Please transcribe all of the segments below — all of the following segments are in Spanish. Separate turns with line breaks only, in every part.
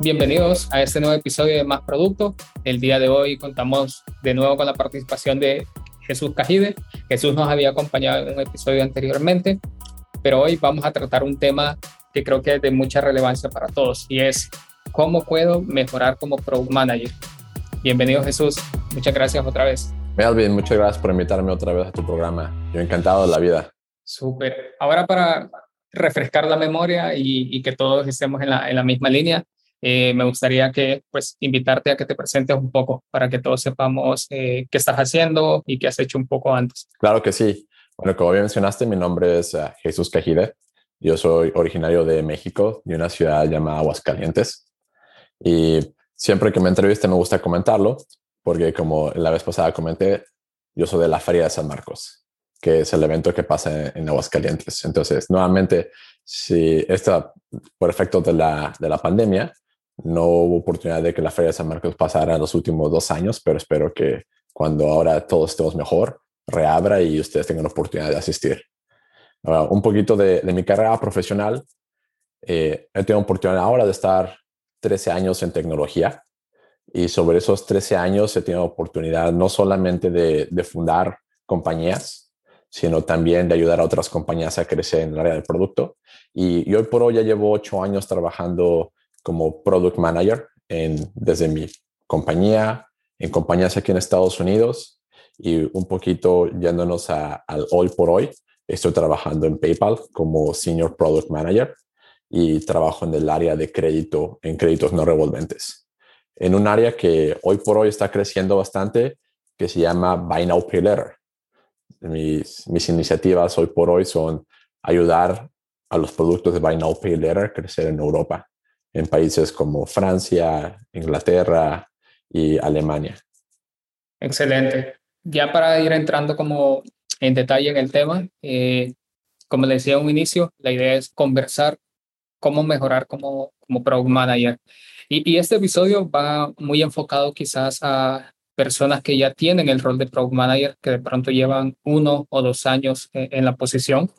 Bienvenidos a este nuevo episodio de Más Producto. El día de hoy contamos de nuevo con la participación de Jesús Cajide. Jesús nos había acompañado en un episodio anteriormente, pero hoy vamos a tratar un tema que creo que es de mucha relevancia para todos y es cómo puedo mejorar como Product Manager. Bienvenido Jesús, muchas gracias otra vez.
Melvin, muchas gracias por invitarme otra vez a tu programa. Yo encantado de la vida.
Súper. Ahora para refrescar la memoria y, que todos estemos en la, misma línea, eh, me gustaría que, pues, invitarte a que te presentes un poco para que todos sepamos eh, qué estás haciendo y qué has hecho un poco antes.
Claro que sí. Bueno, como bien mencionaste, mi nombre es uh, Jesús Cajide. Yo soy originario de México, de una ciudad llamada Aguascalientes. Y siempre que me entrevisten me gusta comentarlo, porque como la vez pasada comenté, yo soy de la Feria de San Marcos, que es el evento que pasa en, Aguascalientes. Entonces, nuevamente, si está por efecto de la, de la pandemia, no hubo oportunidad de que la Feria de San Marcos pasara los últimos dos años, pero espero que cuando ahora todos estemos mejor, reabra y ustedes tengan la oportunidad de asistir. Ahora, un poquito de, mi carrera profesional. Eh, he tenido oportunidad ahora de estar 13 años en tecnología y sobre esos 13 años he tenido oportunidad no solamente de, de fundar compañías, sino también de ayudar a otras compañías a crecer en el área del producto. Y, y hoy por hoy ya llevo ocho años trabajando como product manager en, desde mi compañía, en compañías aquí en Estados Unidos y un poquito yéndonos al hoy por hoy. Estoy trabajando en PayPal como Senior Product Manager y trabajo en el área de crédito, en créditos no revolventes. En un área que hoy por hoy está creciendo bastante, que se llama Buy Now Pay Later. Mis, mis iniciativas hoy por hoy son ayudar a los productos de Buy Now Pay Later crecer en Europa en países como Francia, Inglaterra y Alemania.
Excelente. Ya para ir entrando como en detalle en el tema, eh, como le decía a un inicio, la idea es conversar cómo mejorar como, como Product Manager. Y, y, este episodio va muy enfocado quizás a personas que ya tienen el rol de Product Manager, que de pronto llevan uno o dos años en, en la posición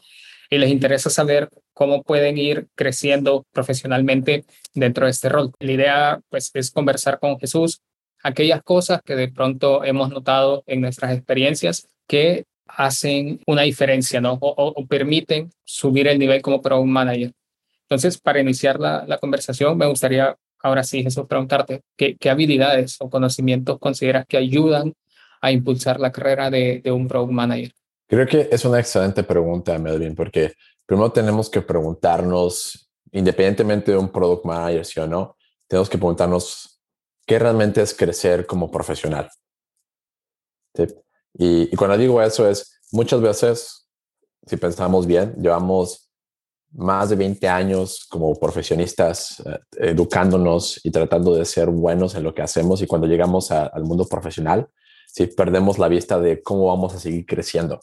y les interesa saber cómo pueden ir creciendo profesionalmente dentro de este rol. La idea pues es conversar con Jesús aquellas cosas que de pronto hemos notado en nuestras experiencias que hacen una diferencia, ¿no? O, permiten subir el nivel como product manager. Entonces, para iniciar la conversación, me gustaría ahora sí, Jesús, preguntarte ¿qué, qué, habilidades o conocimientos consideras que ayudan a impulsar la carrera de, de un product manager.
Creo que es una excelente pregunta, Melvin, porque primero tenemos que preguntarnos, independientemente de un product manager, sí o no, tenemos que preguntarnos qué realmente es crecer como profesional. Y, cuando digo eso es, muchas veces, si pensamos bien, llevamos más de 20 años como profesionistas eh, educándonos y tratando de ser buenos en lo que hacemos y cuando llegamos al mundo profesional, si perdemos la vista de cómo vamos a seguir creciendo.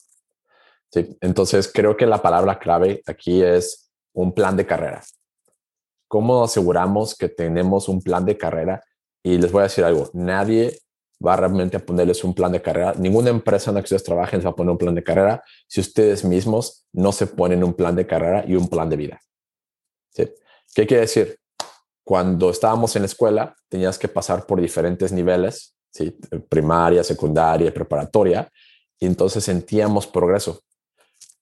Entonces, creo que la palabra clave aquí es un plan de carrera. ¿Cómo aseguramos que tenemos un plan de carrera? Y les voy a decir algo, nadie va realmente a ponerles un plan de carrera. Ninguna empresa en la que ustedes trabajen va a poner un plan de carrera si ustedes mismos no se ponen un plan de carrera y un plan de vida. ¿Qué quiere decir? Cuando estábamos en la escuela, tenías que pasar por diferentes niveles, primaria, secundaria, preparatoria, y entonces sentíamos progreso.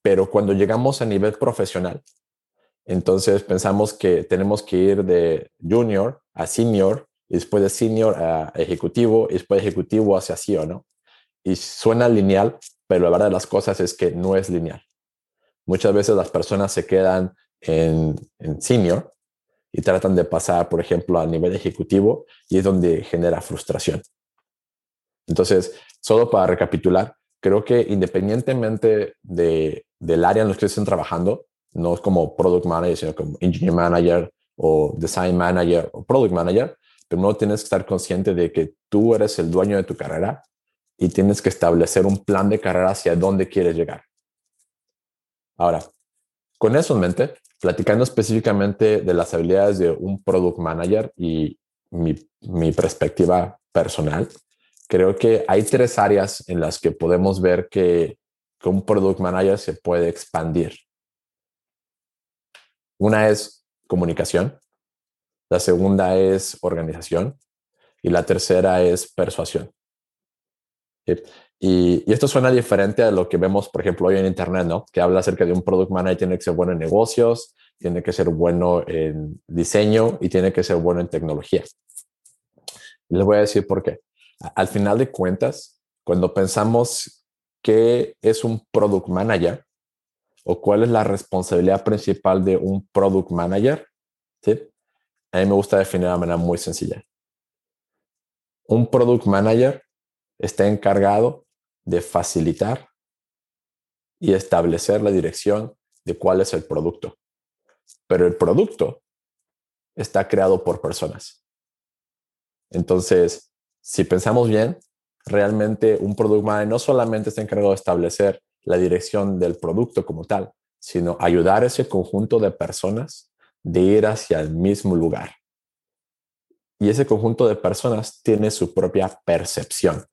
Pero cuando llegamos a nivel profesional, entonces pensamos que tenemos que ir de junior a senior y después de senior a ejecutivo y después de ejecutivo hacia CEO, ¿no? Y suena lineal, pero la verdad de las cosas es que no es lineal. Muchas veces las personas se quedan en, en senior y tratan de pasar, por ejemplo, a nivel ejecutivo y es donde genera frustración. Entonces, solo para recapitular, creo que independientemente de, del área en la que estén trabajando, no como product manager, sino como engineer manager o design manager o product manager, primero tienes que estar consciente de que tú eres el dueño de tu carrera y tienes que establecer un plan de carrera hacia dónde quieres llegar. Ahora, con eso en mente, platicando específicamente de las habilidades de un product manager y mi, mi perspectiva personal, creo que hay tres áreas en las que podemos ver que, un product manager se puede expandir. Una es comunicación, la segunda es organización y la tercera es persuasión. Y, esto suena diferente a lo que vemos, por ejemplo, hoy en Internet, ¿no? Que habla acerca de un product manager, tiene que ser bueno en negocios, tiene que ser bueno en diseño y tiene que ser bueno en tecnología. Les voy a decir por qué. Al final de cuentas, cuando pensamos qué es un product manager o cuál es la responsabilidad principal de un product manager, ¿sí? A mí me gusta definir de manera muy sencilla. Un product manager está encargado de facilitar y establecer la dirección de cuál es el producto. Pero el producto está creado por personas. Entonces, si pensamos bien, realmente un product manager no solamente está encargado de establecer la dirección del producto como tal, sino ayudar a ese conjunto de personas de ir hacia el mismo lugar. Y ese conjunto de personas tiene su propia percepción.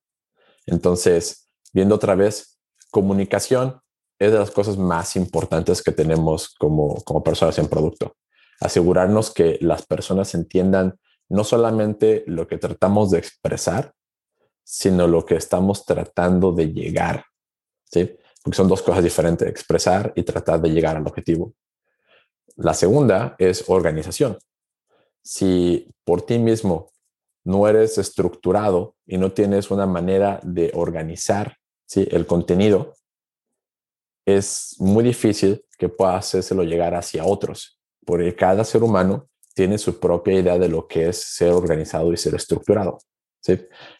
Entonces, viendo otra vez, comunicación es de las cosas más importantes que tenemos como, como personas en producto. Asegurarnos que las personas entiendan no solamente lo que tratamos de expresar, sino lo que estamos tratando de llegar. ¿sí? Porque son dos cosas diferentes, expresar y tratar de llegar al objetivo. La segunda es organización. Si por ti mismo no eres estructurado y no tienes una manera de organizar el contenido, es muy difícil que puedas hacérselo llegar hacia otros, porque cada ser humano tiene su propia idea de lo que es ser organizado y ser estructurado.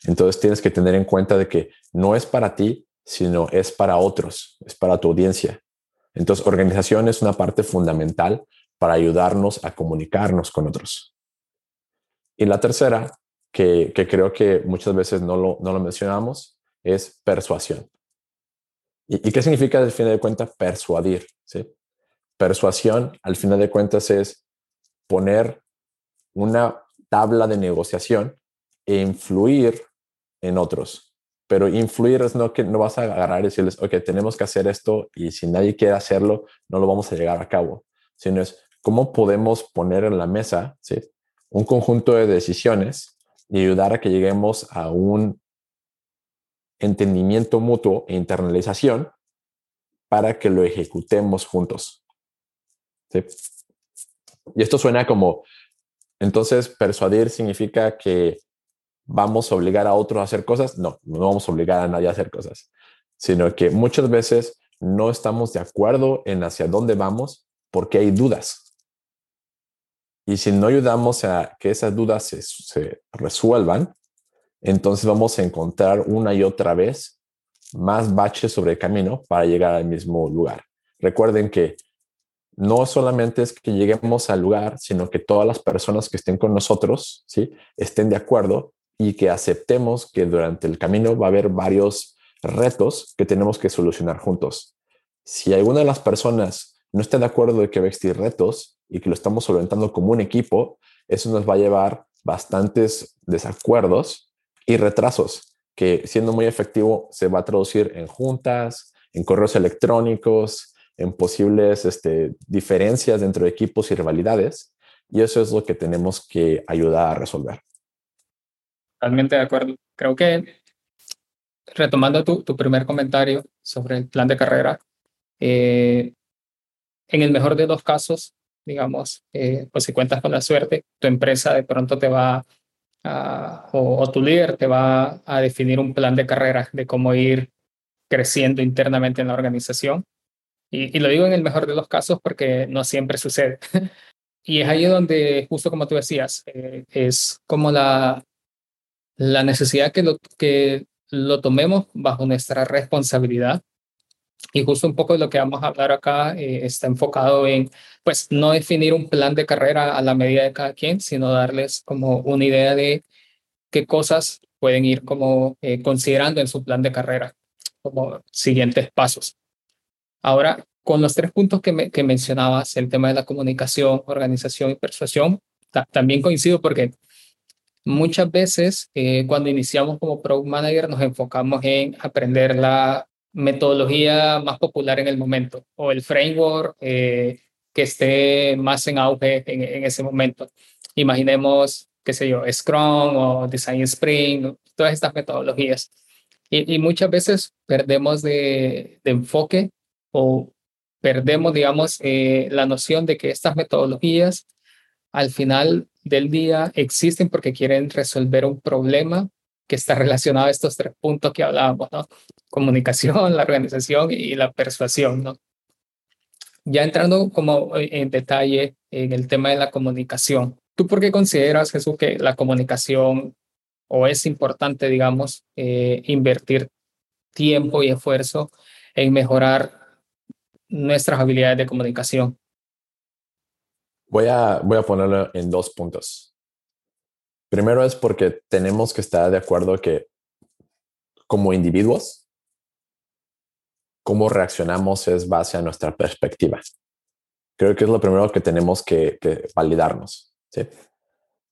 Entonces tienes que tener en cuenta de que no es para ti, sino es para otros, es para tu audiencia. Entonces, organización es una parte fundamental para ayudarnos a comunicarnos con otros. Y la tercera que, creo que muchas veces no lo, no lo mencionamos, es persuasión. ¿Y, qué significa al final de cuentas persuadir? ¿sí? Persuasión, al final de cuentas, es poner una tabla de negociación e influir en otros. Pero influir es no que no vas a agarrar y decirles, ok, tenemos que hacer esto y si nadie quiere hacerlo, no lo vamos a llegar a cabo. Sino es cómo podemos poner en la mesa ¿sí? un conjunto de decisiones y ayudar a que lleguemos a un entendimiento mutuo e internalización para que lo ejecutemos juntos. Y esto suena como, entonces, persuadir significa que vamos a obligar a otros a hacer cosas. No, no vamos a obligar a nadie a hacer cosas, sino que muchas veces no estamos de acuerdo en hacia dónde vamos porque hay dudas. Y si no ayudamos a que esas dudas se, resuelvan, entonces vamos a encontrar una y otra vez más baches sobre el camino para llegar al mismo lugar. Recuerden que no solamente es que lleguemos al lugar, sino que todas las personas que estén con nosotros, ¿sí? estén de acuerdo y que aceptemos que durante el camino va a haber varios retos que tenemos que solucionar juntos. Si alguna de las personas no está de acuerdo de que va a existir retos, y que lo estamos solventando como un equipo, eso nos va a llevar bastantes desacuerdos y retrasos, que siendo muy efectivo se va a traducir en juntas, en correos electrónicos, en posibles este, diferencias dentro de equipos y rivalidades. Y eso es lo que tenemos que ayudar a resolver.
Totalmente de acuerdo. Creo que retomando tu, tu primer comentario sobre el plan de carrera, eh, en el mejor de los casos, digamos, eh, pues si cuentas con la suerte, tu empresa de pronto te va a, o, tu líder te va a definir un plan de carrera de cómo ir creciendo internamente en la organización. Y, lo digo en el mejor de los casos porque no siempre sucede. y es ahí donde, justo como tú decías, eh, es como la, la necesidad que lo, que lo tomemos bajo nuestra responsabilidad y justo un poco de lo que vamos a hablar acá eh, está enfocado en, pues, no definir un plan de carrera a la medida de cada quien, sino darles como una idea de qué cosas pueden ir como eh, considerando en su plan de carrera como siguientes pasos. Ahora, con los tres puntos que, que mencionabas, el tema de la comunicación, organización y persuasión, también coincido porque muchas veces eh, cuando iniciamos como product manager nos enfocamos en aprender la metodología más popular en el momento o el framework eh, que esté más en auge en, ese momento. Imaginemos, qué sé yo, Scrum o Design Spring, todas estas metodologías. Y, muchas veces perdemos de, enfoque o perdemos, digamos, eh, la noción de que estas metodologías al final del día existen porque quieren resolver un problema que está relacionado a estos tres puntos que hablábamos, ¿no? Comunicación, la organización y la persuasión, ¿no? Ya entrando como en detalle en el tema de la comunicación, ¿tú por qué consideras, Jesús, que la comunicación o es importante, digamos, eh, invertir tiempo y esfuerzo en mejorar nuestras habilidades de comunicación?
Voy a, voy a ponerlo en dos puntos. Primero es porque tenemos que estar de acuerdo que como individuos, cómo reaccionamos es base a nuestra perspectiva. Creo que es lo primero que tenemos que, validarnos. ¿sí?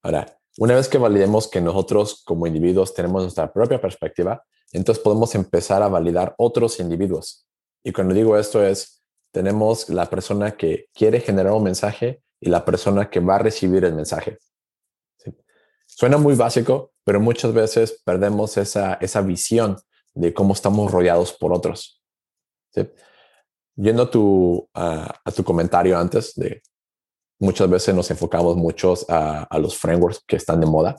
Ahora, una vez que validemos que nosotros como individuos tenemos nuestra propia perspectiva, entonces podemos empezar a validar otros individuos. Y cuando digo esto es, tenemos la persona que quiere generar un mensaje y la persona que va a recibir el mensaje. Suena muy básico, pero muchas veces perdemos esa, esa visión de cómo estamos rodeados por otros. Yendo a tu, a, tu comentario antes de muchas veces nos enfocamos muchos a, los frameworks que están de moda,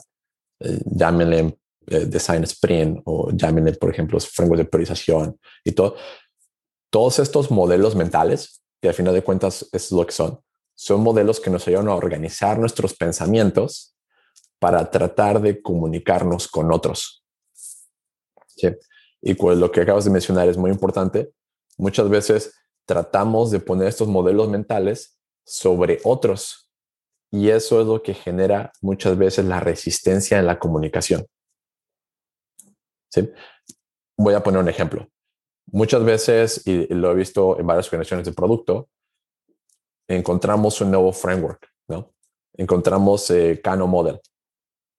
eh, llámenle eh, Design Sprint o llámenle, por ejemplo, los frameworks de priorización y todo. Todos estos modelos mentales, que al final de cuentas es lo que son, son modelos que nos ayudan a organizar nuestros pensamientos para tratar de comunicarnos con otros. Y pues lo que acabas de mencionar es muy importante muchas veces tratamos de poner estos modelos mentales sobre otros y eso es lo que genera muchas veces la resistencia en la comunicación. Voy a poner un ejemplo. Muchas veces, y lo he visto en varias organizaciones de producto, encontramos un nuevo framework, ¿no? Encontramos eh, Cano Model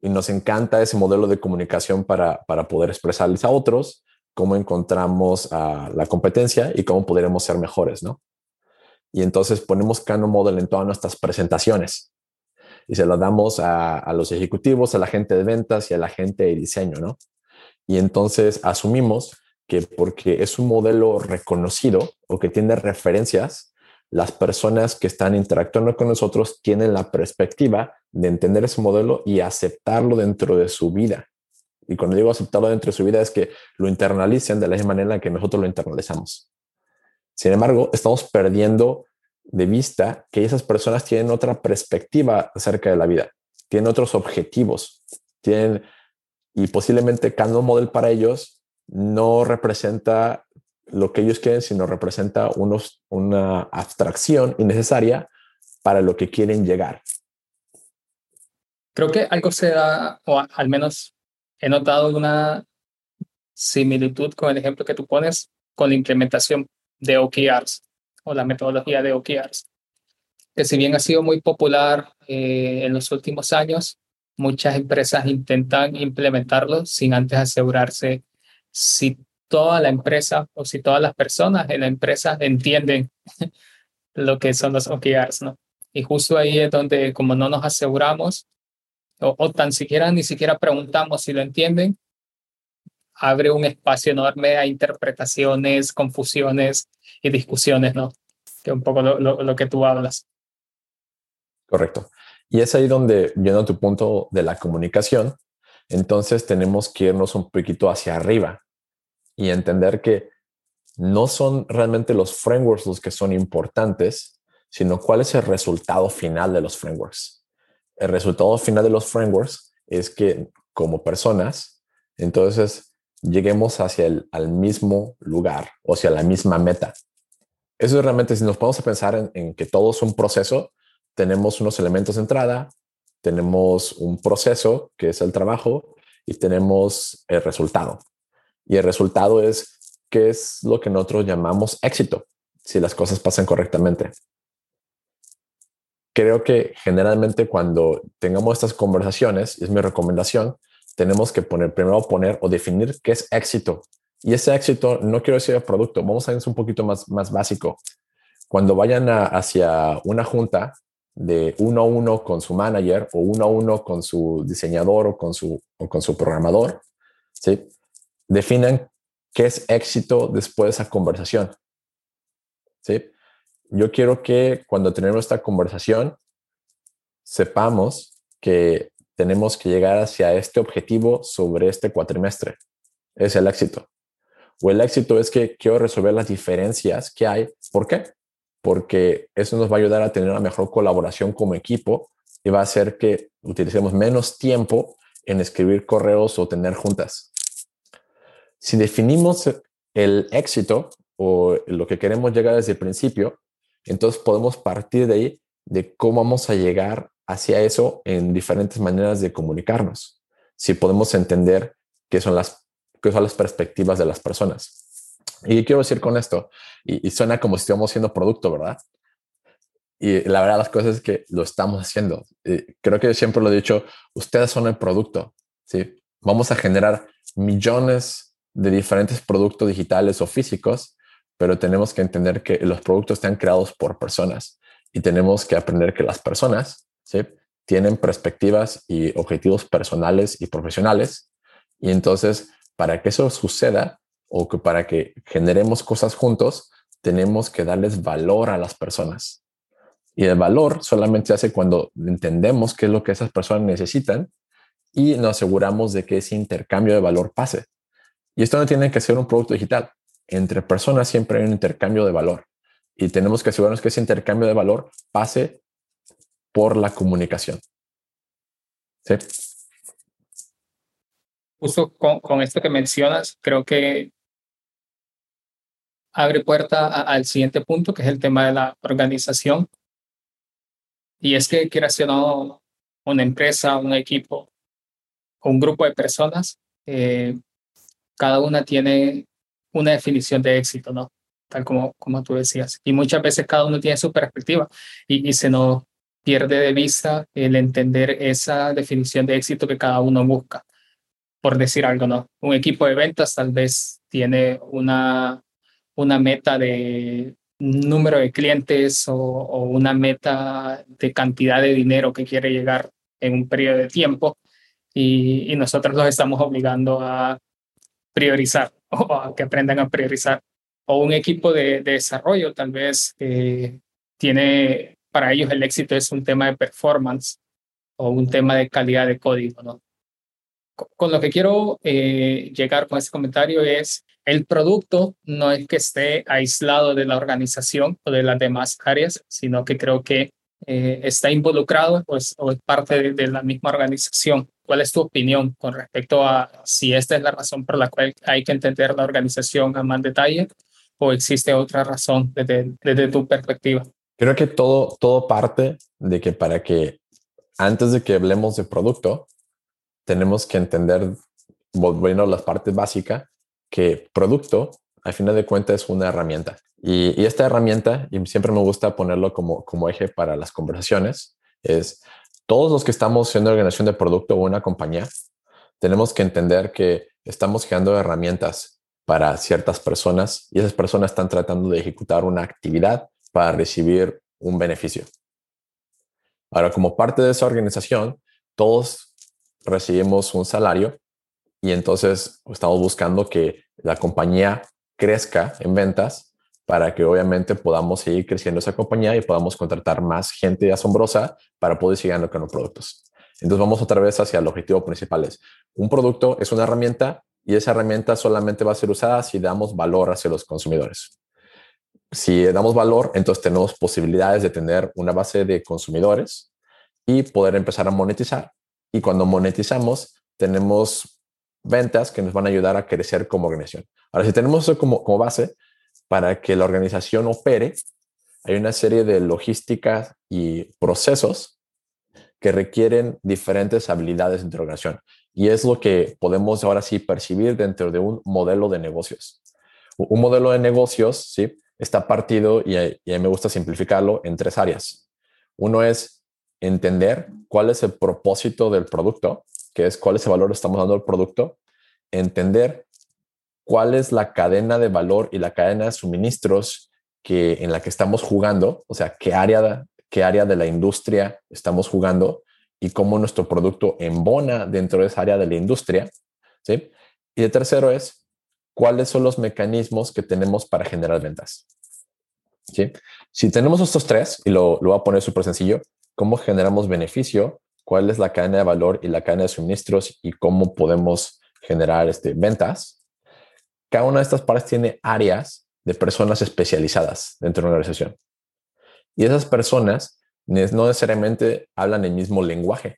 y nos encanta ese modelo de comunicación para, para poder expresarles a otros cómo encontramos a la competencia y cómo podremos ser mejores, ¿no? Y entonces ponemos Canon Model en todas nuestras presentaciones y se lo damos a, los ejecutivos, a la gente de ventas y a la gente de diseño, ¿no? Y entonces asumimos que porque es un modelo reconocido o que tiene referencias, las personas que están interactuando con nosotros tienen la perspectiva de entender ese modelo y aceptarlo dentro de su vida. Y cuando digo aceptarlo dentro de su vida es que lo internalicen de la misma manera que nosotros lo internalizamos. Sin embargo, estamos perdiendo de vista que esas personas tienen otra perspectiva acerca de la vida, tienen otros objetivos, tienen y posiblemente cada modelo para ellos no representa lo que ellos quieren, sino representa unos, una abstracción innecesaria para lo que quieren llegar.
Creo que algo se da, o al menos he notado una similitud con el ejemplo que tú pones con la implementación de OKRs o la metodología de OKRs, que si bien ha sido muy popular eh, en los últimos años, muchas empresas intentan implementarlo sin antes asegurarse si toda la empresa o si todas las personas en la empresa entienden lo que son los OKRs, ¿no? Y justo ahí es donde, como no nos aseguramos, o, tan siquiera ni siquiera preguntamos si lo entienden, abre un espacio enorme a interpretaciones, confusiones y discusiones, ¿no? Que es un poco lo, lo, que tú hablas.
Correcto. Y es ahí donde, yendo tu punto de la comunicación, entonces tenemos que irnos un poquito hacia arriba y entender que no son realmente los frameworks los que son importantes, sino cuál es el resultado final de los frameworks el resultado final de los frameworks es que como personas, entonces lleguemos hacia el al mismo lugar o hacia la misma meta. Eso es realmente, si nos podemos pensar en, que todo es un proceso, tenemos unos elementos de entrada, tenemos un proceso que es el trabajo y tenemos el resultado. Y el resultado es qué es lo que nosotros llamamos éxito, si las cosas pasan correctamente creo que generalmente cuando tengamos estas conversaciones, es mi recomendación, tenemos que poner, primero poner o definir qué es éxito. Y ese éxito, no quiero decir producto, vamos a ir un poquito más, más básico. cuando vayan hacia una junta de uno a uno con su manager o uno a uno con su diseñador o con su, o con su programador, ¿sí? Definan qué es éxito después de esa conversación. ¿sí? Yo quiero que cuando tenemos esta conversación sepamos que tenemos que llegar hacia este objetivo sobre este cuatrimestre. Es el éxito. O el éxito es que quiero resolver las diferencias que hay. ¿Por qué? Porque eso nos va a ayudar a tener una mejor colaboración como equipo y va a hacer que utilicemos menos tiempo en escribir correos o tener juntas. Si definimos el éxito o lo que queremos llegar desde el principio, entonces podemos partir de ahí de cómo vamos a llegar hacia eso en diferentes maneras de comunicarnos. Si podemos entender qué son las, qué son las perspectivas de las personas. Y quiero decir con esto, y, suena como si estuviéramos siendo producto, ¿verdad? Y la verdad, las cosas es que lo estamos haciendo. creo que siempre lo he dicho, ustedes son el producto, ¿sí? Vamos a generar millones de diferentes productos digitales o físicos, pero tenemos que entender que los productos están creados por personas y tenemos que aprender que las personas tienen perspectivas y objetivos personales y profesionales. Y entonces, para que eso suceda o que para que generemos cosas juntos, tenemos que darles valor a las personas. Y el valor solamente se hace cuando entendemos qué es lo que esas personas necesitan y nos aseguramos de que ese intercambio de valor pase. Y esto no tiene que ser un producto digital. Entre personas siempre hay un intercambio de valor y tenemos que asegurarnos que ese intercambio de valor pase por la comunicación. ¿Sí?
Justo con, esto que mencionas, creo que abre puerta al siguiente punto, que es el tema de la organización. Y es que quiera ser una empresa, un equipo, un grupo de personas, eh, cada una tiene una definición de éxito, ¿no? Tal como, como tú decías. Y muchas veces cada uno tiene su perspectiva y, y se nos pierde de vista el entender esa definición de éxito que cada uno busca. Por decir algo, ¿no? Un equipo de ventas tal vez tiene una, una meta de número de clientes o, una meta de cantidad de dinero que quiere llegar en un periodo de tiempo y, y nosotros los estamos obligando a priorizar o que aprendan a priorizar. O un equipo de, de desarrollo tal vez eh, tiene para ellos el éxito es un tema de performance o un tema de calidad de código, ¿no? Con lo que quiero eh, llegar con este comentario es, el producto no es que esté aislado de la organización o de las demás áreas, sino que creo que eh, está involucrado pues, o es parte de, la misma organización. ¿Cuál es tu opinión con respecto a si esta es la razón por la cual hay que entender la organización a más detalle o existe otra razón desde, tu perspectiva?
Creo que todo, todo parte de que para que antes de que hablemos de producto, tenemos que entender, volviendo a las partes básicas, que producto, al final de cuentas, es una herramienta. Y, esta herramienta, y siempre me gusta ponerlo como, como eje para las conversaciones, es todos los que estamos en una organización de producto o una compañía, tenemos que entender que estamos creando herramientas para ciertas personas y esas personas están tratando de ejecutar una actividad para recibir un beneficio. Ahora, como parte de esa organización, todos recibimos un salario y entonces estamos buscando que la compañía crezca en ventas para que obviamente podamos seguir creciendo esa compañía y podamos contratar más gente asombrosa para poder seguir con los productos. Entonces vamos otra vez hacia el objetivo principal. Es un producto es una herramienta y esa herramienta solamente va a ser usada si damos valor hacia los consumidores si damos valor, entonces tenemos posibilidades de tener una base de consumidores y poder empezar a monetizar. Y cuando monetizamos, tenemos ventas que nos van a ayudar a crecer como organización. Ahora, si tenemos eso como base, para que la organización opere, hay una serie de logísticas y procesos que requieren diferentes habilidades de integración. Y es lo que podemos ahora sí percibir dentro de un modelo de negocios. Un modelo de negocios, ¿sí? está partido, y, mí me gusta simplificarlo, en tres áreas. Uno es entender cuál es el propósito del producto, que es cuál es el valor que estamos dando al producto, entender cuál es la cadena de valor y la cadena de suministros que, en la que estamos jugando, o sea, qué área, qué área de la industria estamos jugando y cómo nuestro producto embona dentro de esa área de la industria. ¿sí? Y el tercero es cuáles son los mecanismos que tenemos para generar ventas. ¿sí? Si tenemos estos tres, y lo, lo voy a poner súper sencillo, cómo generamos beneficio, cuál es la cadena de valor y la cadena de suministros y cómo podemos generar este, ventas. Cada una de estas partes tiene áreas de personas especializadas dentro de una organización. Y esas personas no necesariamente hablan el mismo lenguaje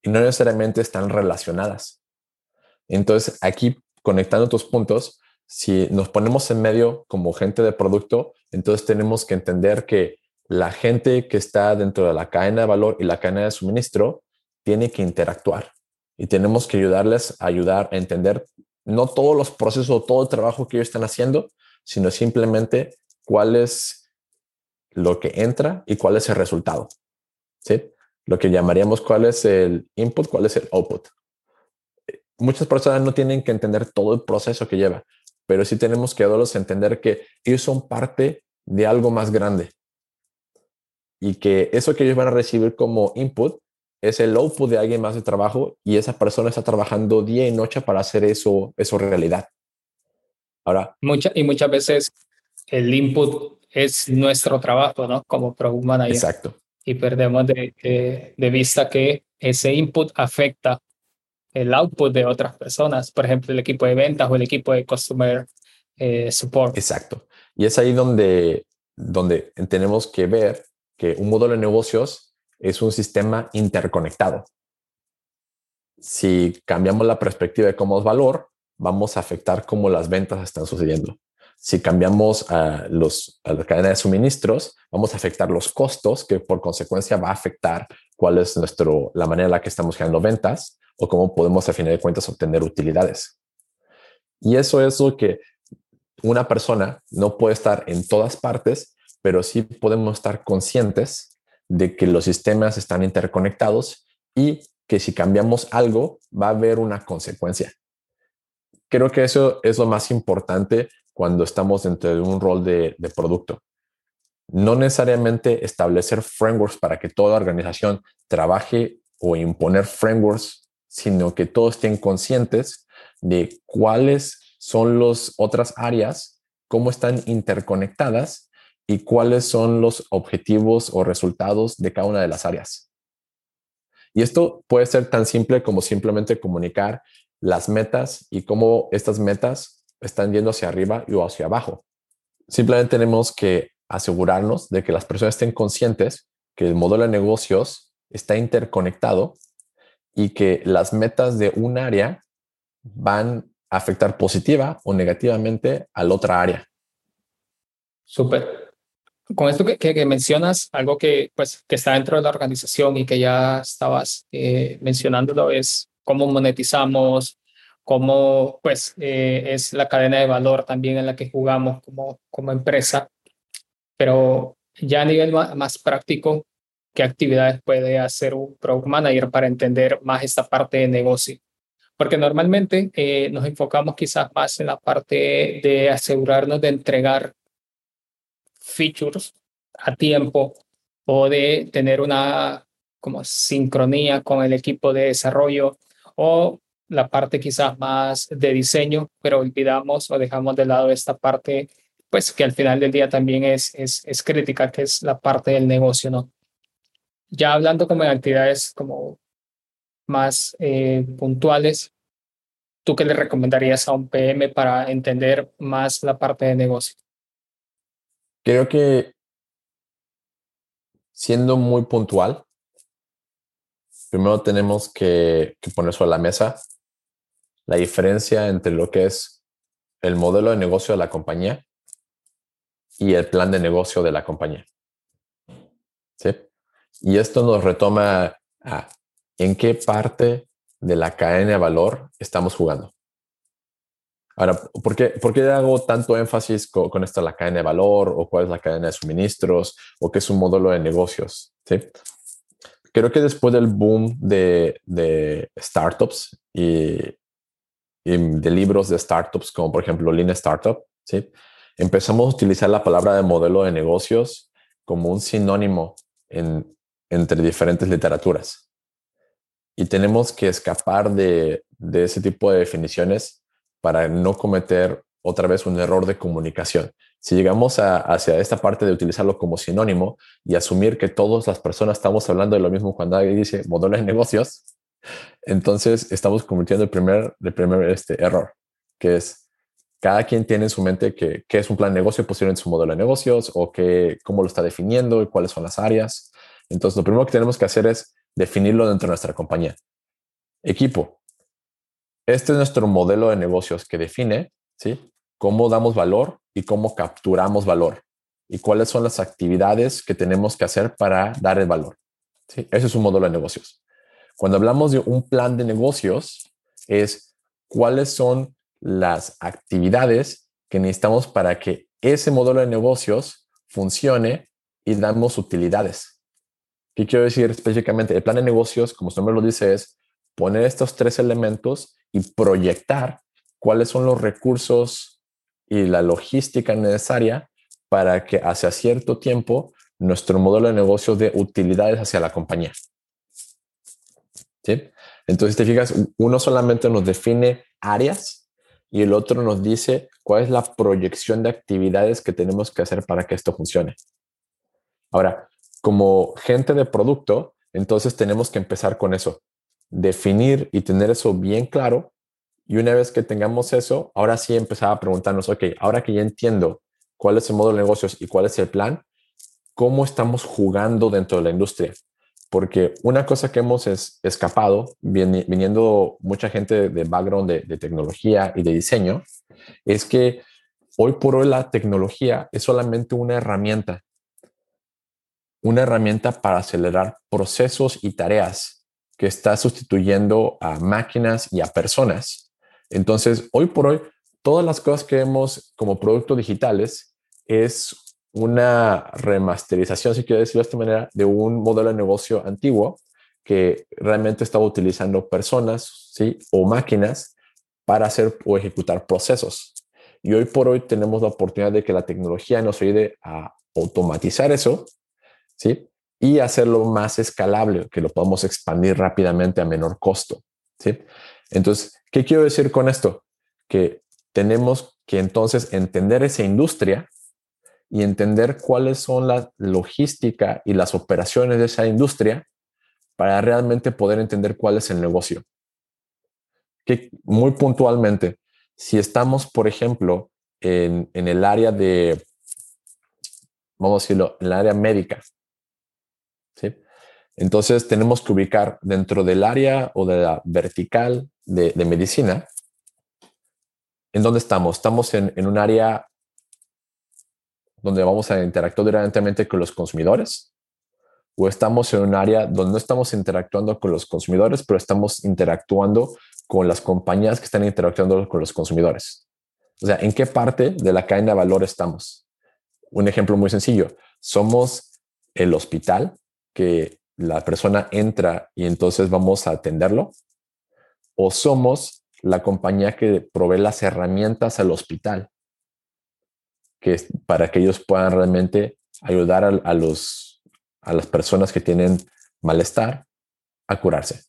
y no necesariamente están relacionadas. Entonces, aquí conectando tus puntos, si nos ponemos en medio como gente de producto, entonces tenemos que entender que la gente que está dentro de la cadena de valor y la cadena de suministro tiene que interactuar y tenemos que ayudarles a ayudar a entender no todos los procesos o todo el trabajo que ellos están haciendo, sino simplemente cuál es lo que entra y cuál es el resultado. ¿sí? Lo que llamaríamos cuál es el input, cuál es el output. Muchas personas no tienen que entender todo el proceso que lleva, pero sí tenemos que darlos a entender que ellos son parte de algo más grande y que eso que ellos van a recibir como input es el output de alguien más de trabajo y esa persona está trabajando día y noche para hacer eso, eso realidad.
Ahora. Mucha, y muchas veces el input es nuestro trabajo, ¿no? Como product manager.
Exacto.
Y perdemos de, de, vista que ese input afecta el output de otras personas, por ejemplo, el equipo de ventas o el equipo de customer eh, support.
Exacto. Y es ahí donde, donde tenemos que ver que un modelo de negocios es un sistema interconectado. Si cambiamos la perspectiva de cómo es valor, vamos a afectar cómo las ventas están sucediendo. Si cambiamos a, los, a la cadena de suministros, vamos a afectar los costos, que por consecuencia va a afectar cuál es nuestro, la manera en la que estamos generando ventas o cómo podemos a final de cuentas obtener utilidades. Y eso es lo que una persona no puede estar en todas partes, pero sí podemos estar conscientes de que los sistemas están interconectados y que si cambiamos algo va a haber una consecuencia. Creo que eso es lo más importante cuando estamos dentro de un rol de, producto. No necesariamente establecer frameworks para que toda organización trabaje o imponer frameworks, sino que todos estén conscientes de cuáles son las otras áreas, cómo están interconectadas y cuáles son los objetivos o resultados de cada una de las áreas. Y esto puede ser tan simple como simplemente comunicar las metas y cómo estas metas están yendo hacia arriba y hacia abajo. Simplemente tenemos que asegurarnos de que las personas estén conscientes que el modelo de negocios está interconectado y que las metas de un área van a afectar positiva o negativamente a la otra área.
Súper con esto que, mencionas, algo que, pues, que está dentro de la organización y que ya estabas eh, mencionándolo es cómo monetizamos, cómo pues, eh, es la cadena de valor también en la que jugamos como, como empresa. Pero ya a nivel más, práctico, ¿qué actividades puede hacer un product manager para entender más esta parte de negocio? Porque normalmente eh, nos enfocamos quizás más en la parte de asegurarnos de entregar features a tiempo o de tener una como sincronía con el equipo de desarrollo o la parte quizás más de diseño, pero olvidamos o dejamos de lado esta parte, pues que al final del día también es, es, es crítica, que es la parte del negocio, ¿no? Ya hablando como de actividades como más eh, puntuales, ¿tú qué le recomendarías a un PM para entender más la parte de negocio?
Creo que siendo muy puntual, primero tenemos que, poner sobre la mesa la diferencia entre lo que es el modelo de negocio de la compañía y el plan de negocio de la compañía. ¿Sí? Y esto nos retoma a en qué parte de la cadena de valor estamos jugando. Ahora, ¿por qué, ¿por qué hago tanto énfasis con, con esto, la cadena de valor o cuál es la cadena de suministros o qué es un modelo de negocios? ¿sí? Creo que después del boom de, de startups y, y, de libros de startups, como por ejemplo Lean Startup, ¿sí? empezamos a utilizar la palabra de modelo de negocios como un sinónimo en, entre diferentes literaturas. Y tenemos que escapar de, de ese tipo de definiciones para no cometer otra vez un error de comunicación. Si llegamos hacia esta parte de utilizarlo como sinónimo y asumir que todas las personas estamos hablando de lo mismo cuando alguien dice modelo de negocios, entonces estamos cometiendo el primer, el primer este, error, que es cada quien tiene en su mente qué es un plan de negocio, posiblemente su modelo de negocios o que, cómo lo está definiendo y cuáles son las áreas. Entonces, lo primero que tenemos que hacer es definirlo dentro de nuestra compañía. Equipo. Este es nuestro modelo de negocios que define ¿sí? cómo damos valor y cómo capturamos valor y cuáles son las actividades que tenemos que hacer para dar el valor. ¿sí? Ese es un modelo de negocios. Cuando hablamos de un plan de negocios, es cuáles son las actividades que necesitamos para que ese modelo de negocios funcione y damos utilidades. ¿Qué quiero decir específicamente? El plan de negocios, como su nombre lo dice, es poner estos tres elementos y proyectar cuáles son los recursos y la logística necesaria para que hacia cierto tiempo nuestro modelo de negocio dé utilidades hacia la compañía. ¿Sí? Entonces, te fijas, uno solamente nos define áreas y el otro nos dice cuál es la proyección de actividades que tenemos que hacer para que esto funcione. Ahora, como gente de producto, entonces tenemos que empezar con eso, definir y tener eso bien claro. Y una vez que tengamos eso, ahora sí empezar a preguntarnos, ok, ahora que ya entiendo cuál es el modo de negocios y cuál es el plan, ¿cómo estamos jugando dentro de la industria? Porque una cosa que hemos escapado, viniendo mucha gente de background de tecnología y de diseño, es que hoy por hoy la tecnología es solamente una herramienta, una herramienta para acelerar procesos y tareas que está sustituyendo a máquinas y a personas. Entonces, hoy por hoy, todas las cosas que vemos como productos digitales es una remasterización, si quiero decirlo de esta manera, de un modelo de negocio antiguo que realmente estaba utilizando personas ¿sí? o máquinas para hacer o ejecutar procesos. Y hoy por hoy tenemos la oportunidad de que la tecnología nos ayude a automatizar eso, ¿sí? Y hacerlo más escalable, que lo podamos expandir rápidamente a menor costo, ¿sí? Entonces, ¿qué quiero decir con esto? Que tenemos que entonces entender esa industria y entender cuáles son la logística y las operaciones de esa industria para realmente poder entender cuál es el negocio. Que muy puntualmente, si estamos, por ejemplo, en, en el área de, vamos a decirlo, en el área médica, Entonces tenemos que ubicar dentro del área o de la vertical de, medicina, ¿en dónde estamos? Estamos en, un área donde vamos a interactuar directamente con los consumidores o estamos en un área donde no estamos interactuando con los consumidores, pero estamos interactuando con las compañías que están interactuando con los consumidores. O sea, ¿en qué parte de la cadena de valor estamos? Un ejemplo muy sencillo. Somos el hospital que la persona entra y entonces vamos a atenderlo o somos la compañía que provee las herramientas al hospital que para que ellos puedan realmente ayudar a, los, a las personas que tienen malestar a curarse.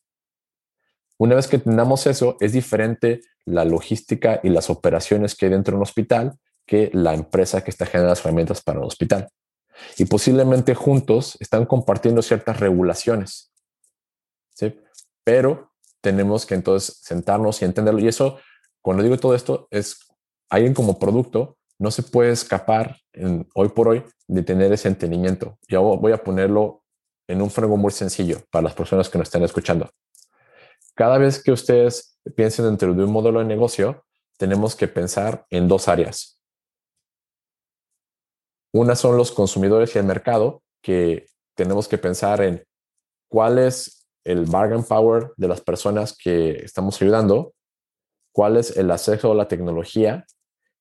Una vez que tengamos eso, es diferente la logística y las operaciones que hay dentro de un hospital que la empresa que está generando las herramientas para el hospital. Y posiblemente juntos están compartiendo ciertas regulaciones. ¿sí? Pero tenemos que entonces sentarnos y entenderlo. Y eso, cuando digo todo esto, es alguien como producto no se puede escapar hoy por hoy de tener ese entendimiento. Yo voy a ponerlo en un frego muy sencillo para las personas que nos estén escuchando. Cada vez que ustedes piensen dentro de un modelo de negocio, tenemos que pensar en dos áreas. Una son los consumidores y el mercado, que tenemos que pensar en cuál es el bargain power de las personas que estamos ayudando, cuál es el acceso a la tecnología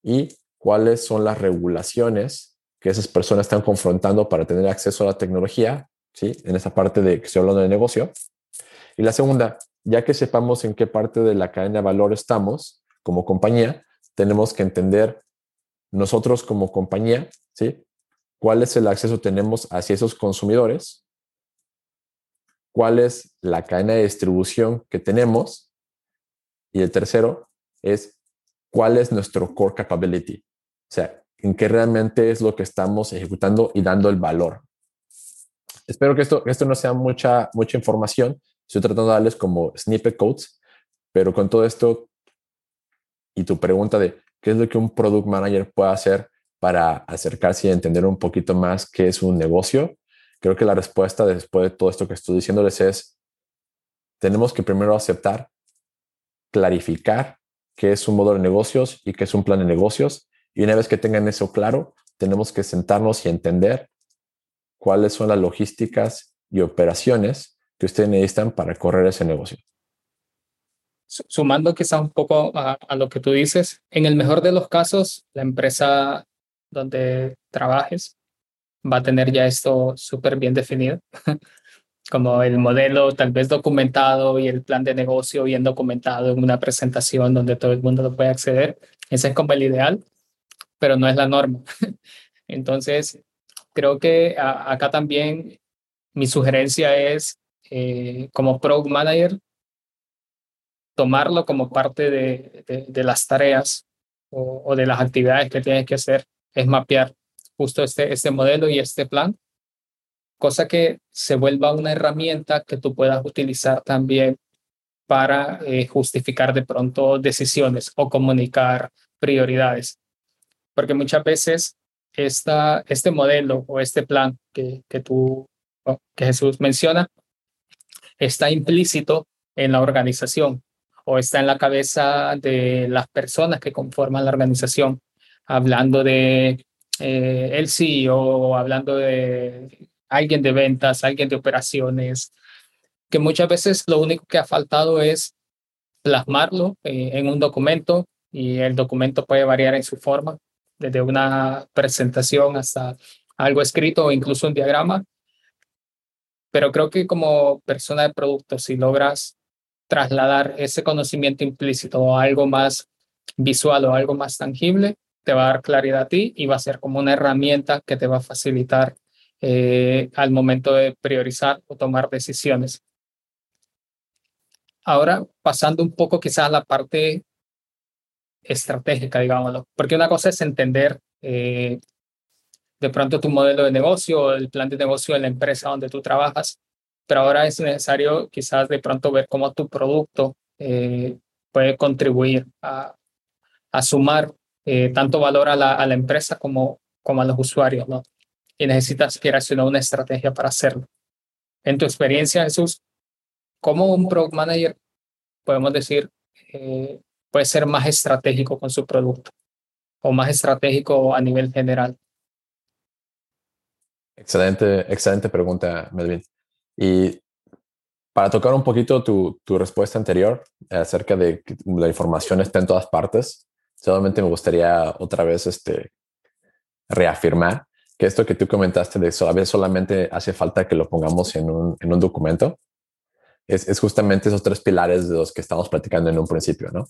y cuáles son las regulaciones que esas personas están confrontando para tener acceso a la tecnología, ¿sí? En esa parte de que estoy hablando de negocio. Y la segunda, ya que sepamos en qué parte de la cadena de valor estamos como compañía, tenemos que entender nosotros como compañía, ¿sí? ¿Cuál es el acceso tenemos hacia esos consumidores? ¿Cuál es la cadena de distribución que tenemos? Y el tercero es cuál es nuestro core capability. O sea, en qué realmente es lo que estamos ejecutando y dando el valor. Espero que esto, esto no sea mucha, mucha información. Estoy tratando de darles como snippet codes, pero con todo esto y tu pregunta de qué es lo que un product manager puede hacer para acercarse y entender un poquito más qué es un negocio, creo que la respuesta después de todo esto que estoy diciéndoles es, tenemos que primero aceptar, clarificar qué es un modelo de negocios y qué es un plan de negocios. Y una vez que tengan eso claro, tenemos que sentarnos y entender cuáles son las logísticas y operaciones que ustedes necesitan para correr ese negocio.
Sumando quizá un poco a, lo que tú dices, en el mejor de los casos, la empresa donde trabajes va a tener ya esto súper bien definido, como el modelo tal vez documentado y el plan de negocio bien documentado en una presentación donde todo el mundo lo puede acceder. Ese es como el ideal, pero no es la norma. Entonces, creo que acá también mi sugerencia es, eh, como Product Manager, tomarlo como parte de, de, las tareas o, o, de las actividades que tienes que hacer, es mapear justo este, este modelo y este plan, cosa que se vuelva una herramienta que tú puedas utilizar también para eh, justificar de pronto decisiones o comunicar prioridades. Porque muchas veces esta, este modelo o este plan que, que tú, que Jesús menciona, está implícito en la organización o está en la cabeza de las personas que conforman la organización, hablando de eh, el CEO, hablando de alguien de ventas, alguien de operaciones, que muchas veces lo único que ha faltado es plasmarlo eh, en un documento y el documento puede variar en su forma, desde una presentación hasta algo escrito o incluso un diagrama. Pero creo que como persona de producto, si logras trasladar ese conocimiento implícito a algo más visual o algo más tangible, te va a dar claridad a ti y va a ser como una herramienta que te va a facilitar eh, al momento de priorizar o tomar decisiones. Ahora, pasando un poco quizás a la parte estratégica, digámoslo, porque una cosa es entender eh, de pronto tu modelo de negocio o el plan de negocio de la empresa donde tú trabajas, pero ahora es necesario quizás de pronto ver cómo tu producto eh, puede contribuir a, sumar eh, tanto valor a la, empresa como, a los usuarios. Y necesitas creacionar una estrategia para hacerlo. En tu experiencia, Jesús, ¿cómo un product manager, podemos decir, eh, puede ser más estratégico con su producto o más estratégico a nivel general?
Excelente, excelente pregunta, Melvin. Y para tocar un poquito tu, tu respuesta anterior acerca de que la información está en todas partes, solamente me gustaría otra vez este, reafirmar que esto que tú comentaste de a veces solamente hace falta que lo pongamos en un, en un documento, es, es, justamente esos tres pilares de los que estamos platicando en un principio, ¿no?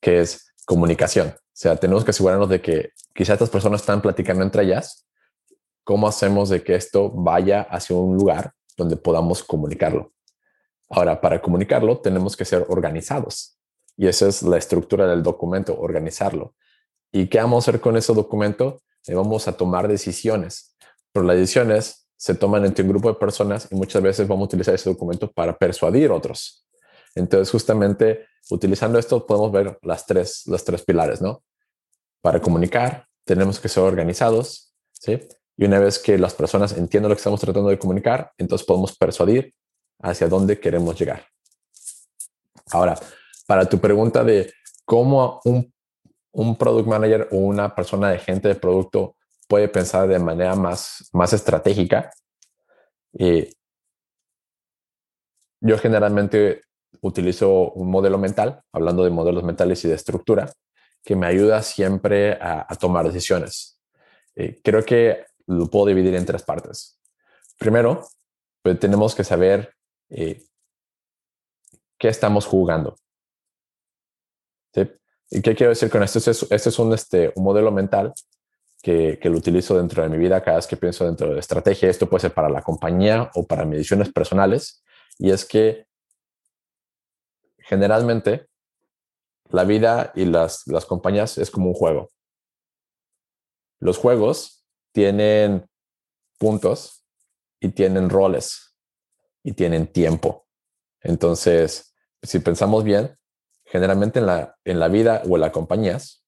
Que es comunicación. O sea, tenemos que asegurarnos de que quizás estas personas están platicando entre ellas. ¿Cómo hacemos de que esto vaya hacia un lugar donde podamos comunicarlo? Ahora, para comunicarlo, tenemos que ser organizados. Y esa es la estructura del documento, organizarlo. ¿Y qué vamos a hacer con ese documento? Eh, vamos a tomar decisiones, pero las decisiones se toman entre un grupo de personas y muchas veces vamos a utilizar ese documento para persuadir a otros. Entonces, justamente utilizando esto podemos ver las tres, los tres pilares, ¿no? Para comunicar, tenemos que ser organizados, ¿sí? Y una vez que las personas entiendan lo que estamos tratando de comunicar, entonces podemos persuadir hacia dónde queremos llegar. Ahora, para tu pregunta de cómo un, un product manager o una persona de gente de producto puede pensar de manera más, más estratégica. Y yo generalmente utilizo un modelo mental, hablando de modelos mentales y de estructura, que me ayuda siempre a, tomar decisiones. creo que lo puedo dividir en tres partes. Primero, pues tenemos que saber eh, qué estamos jugando. ¿Y qué quiero decir con esto? Este es, este es un, este, modelo mental que, lo utilizo dentro de mi vida cada vez que pienso dentro de estrategia. Esto puede ser para la compañía o para mediciones personales. Y es que generalmente la vida y las compañías es como un juego. Los juegos tienen puntos y tienen roles y tienen tiempo. Entonces, si pensamos bien, generalmente en la, en la vida o en las compañías,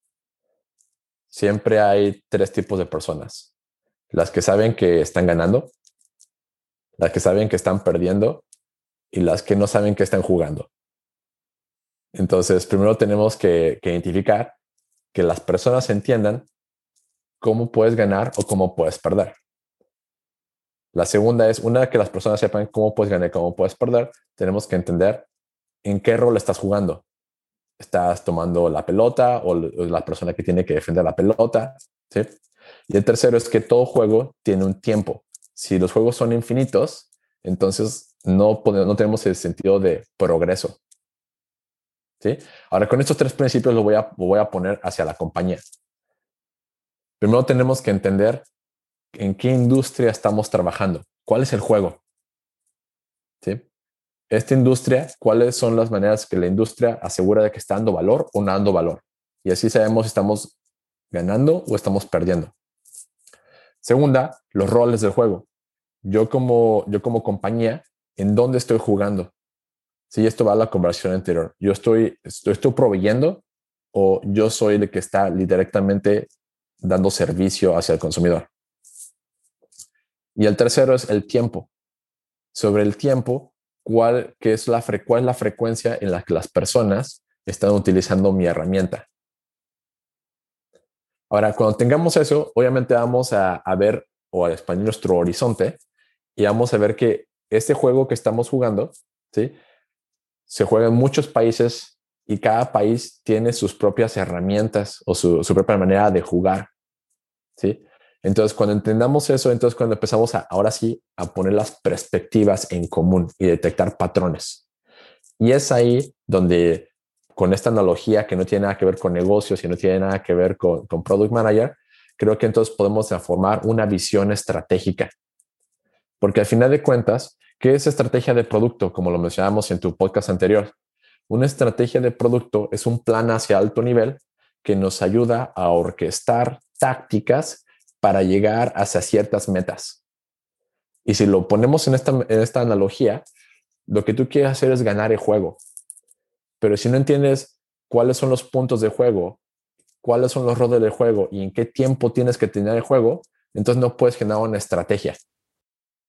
siempre hay tres tipos de personas. Las que saben que están ganando, las que saben que están perdiendo y las que no saben que están jugando. Entonces, primero tenemos que, que identificar que las personas entiendan cómo puedes ganar o cómo puedes perder. La segunda es, una que las personas sepan cómo puedes ganar y cómo puedes perder, tenemos que entender en qué rol estás jugando. ¿Estás tomando la pelota o la persona que tiene que defender la pelota? ¿sí? Y el tercero es que todo juego tiene un tiempo. Si los juegos son infinitos, entonces no, no tenemos el sentido de progreso. ¿sí? Ahora, con estos tres principios lo voy, a, lo voy a poner hacia la compañía. Primero tenemos que entender en qué industria estamos trabajando, cuál es el juego. ¿Sí? Esta industria, cuáles son las maneras que la industria asegura de que está dando valor o no dando valor. Y así sabemos si estamos ganando o estamos perdiendo. Segunda, los roles del juego. Yo como, yo como compañía, ¿en dónde estoy jugando? Si esto va a la conversación anterior. Yo estoy, estoy, estoy proveyendo o yo soy el que está directamente dando servicio hacia el consumidor. Y el tercero es el tiempo. Sobre el tiempo, ¿cuál, qué es la es la frecuencia en la que las personas están utilizando mi herramienta? Ahora, cuando tengamos eso, obviamente vamos a, a ver o a expandir nuestro horizonte y vamos a ver que este juego que estamos jugando, ¿sí? Se juega en muchos países y cada país tiene sus propias herramientas o su, su propia manera de jugar, ¿sí? Entonces, cuando entendamos eso, entonces cuando empezamos a, ahora sí, a poner las perspectivas en común y detectar patrones. Y es ahí donde, con esta analogía que no tiene nada que ver con negocios y no tiene nada que ver con, con Product Manager, creo que entonces podemos formar una visión estratégica. Porque al final de cuentas, ¿qué es estrategia de producto? Como lo mencionamos en tu podcast anterior. Una estrategia de producto es un plan hacia alto nivel que nos ayuda a orquestar tácticas para llegar hacia ciertas metas. Y si lo ponemos en esta, en esta analogía, lo que tú quieres hacer es ganar el juego. Pero si no entiendes cuáles son los puntos de juego, cuáles son los roles del juego y en qué tiempo tienes que tener el juego, entonces no puedes generar una estrategia.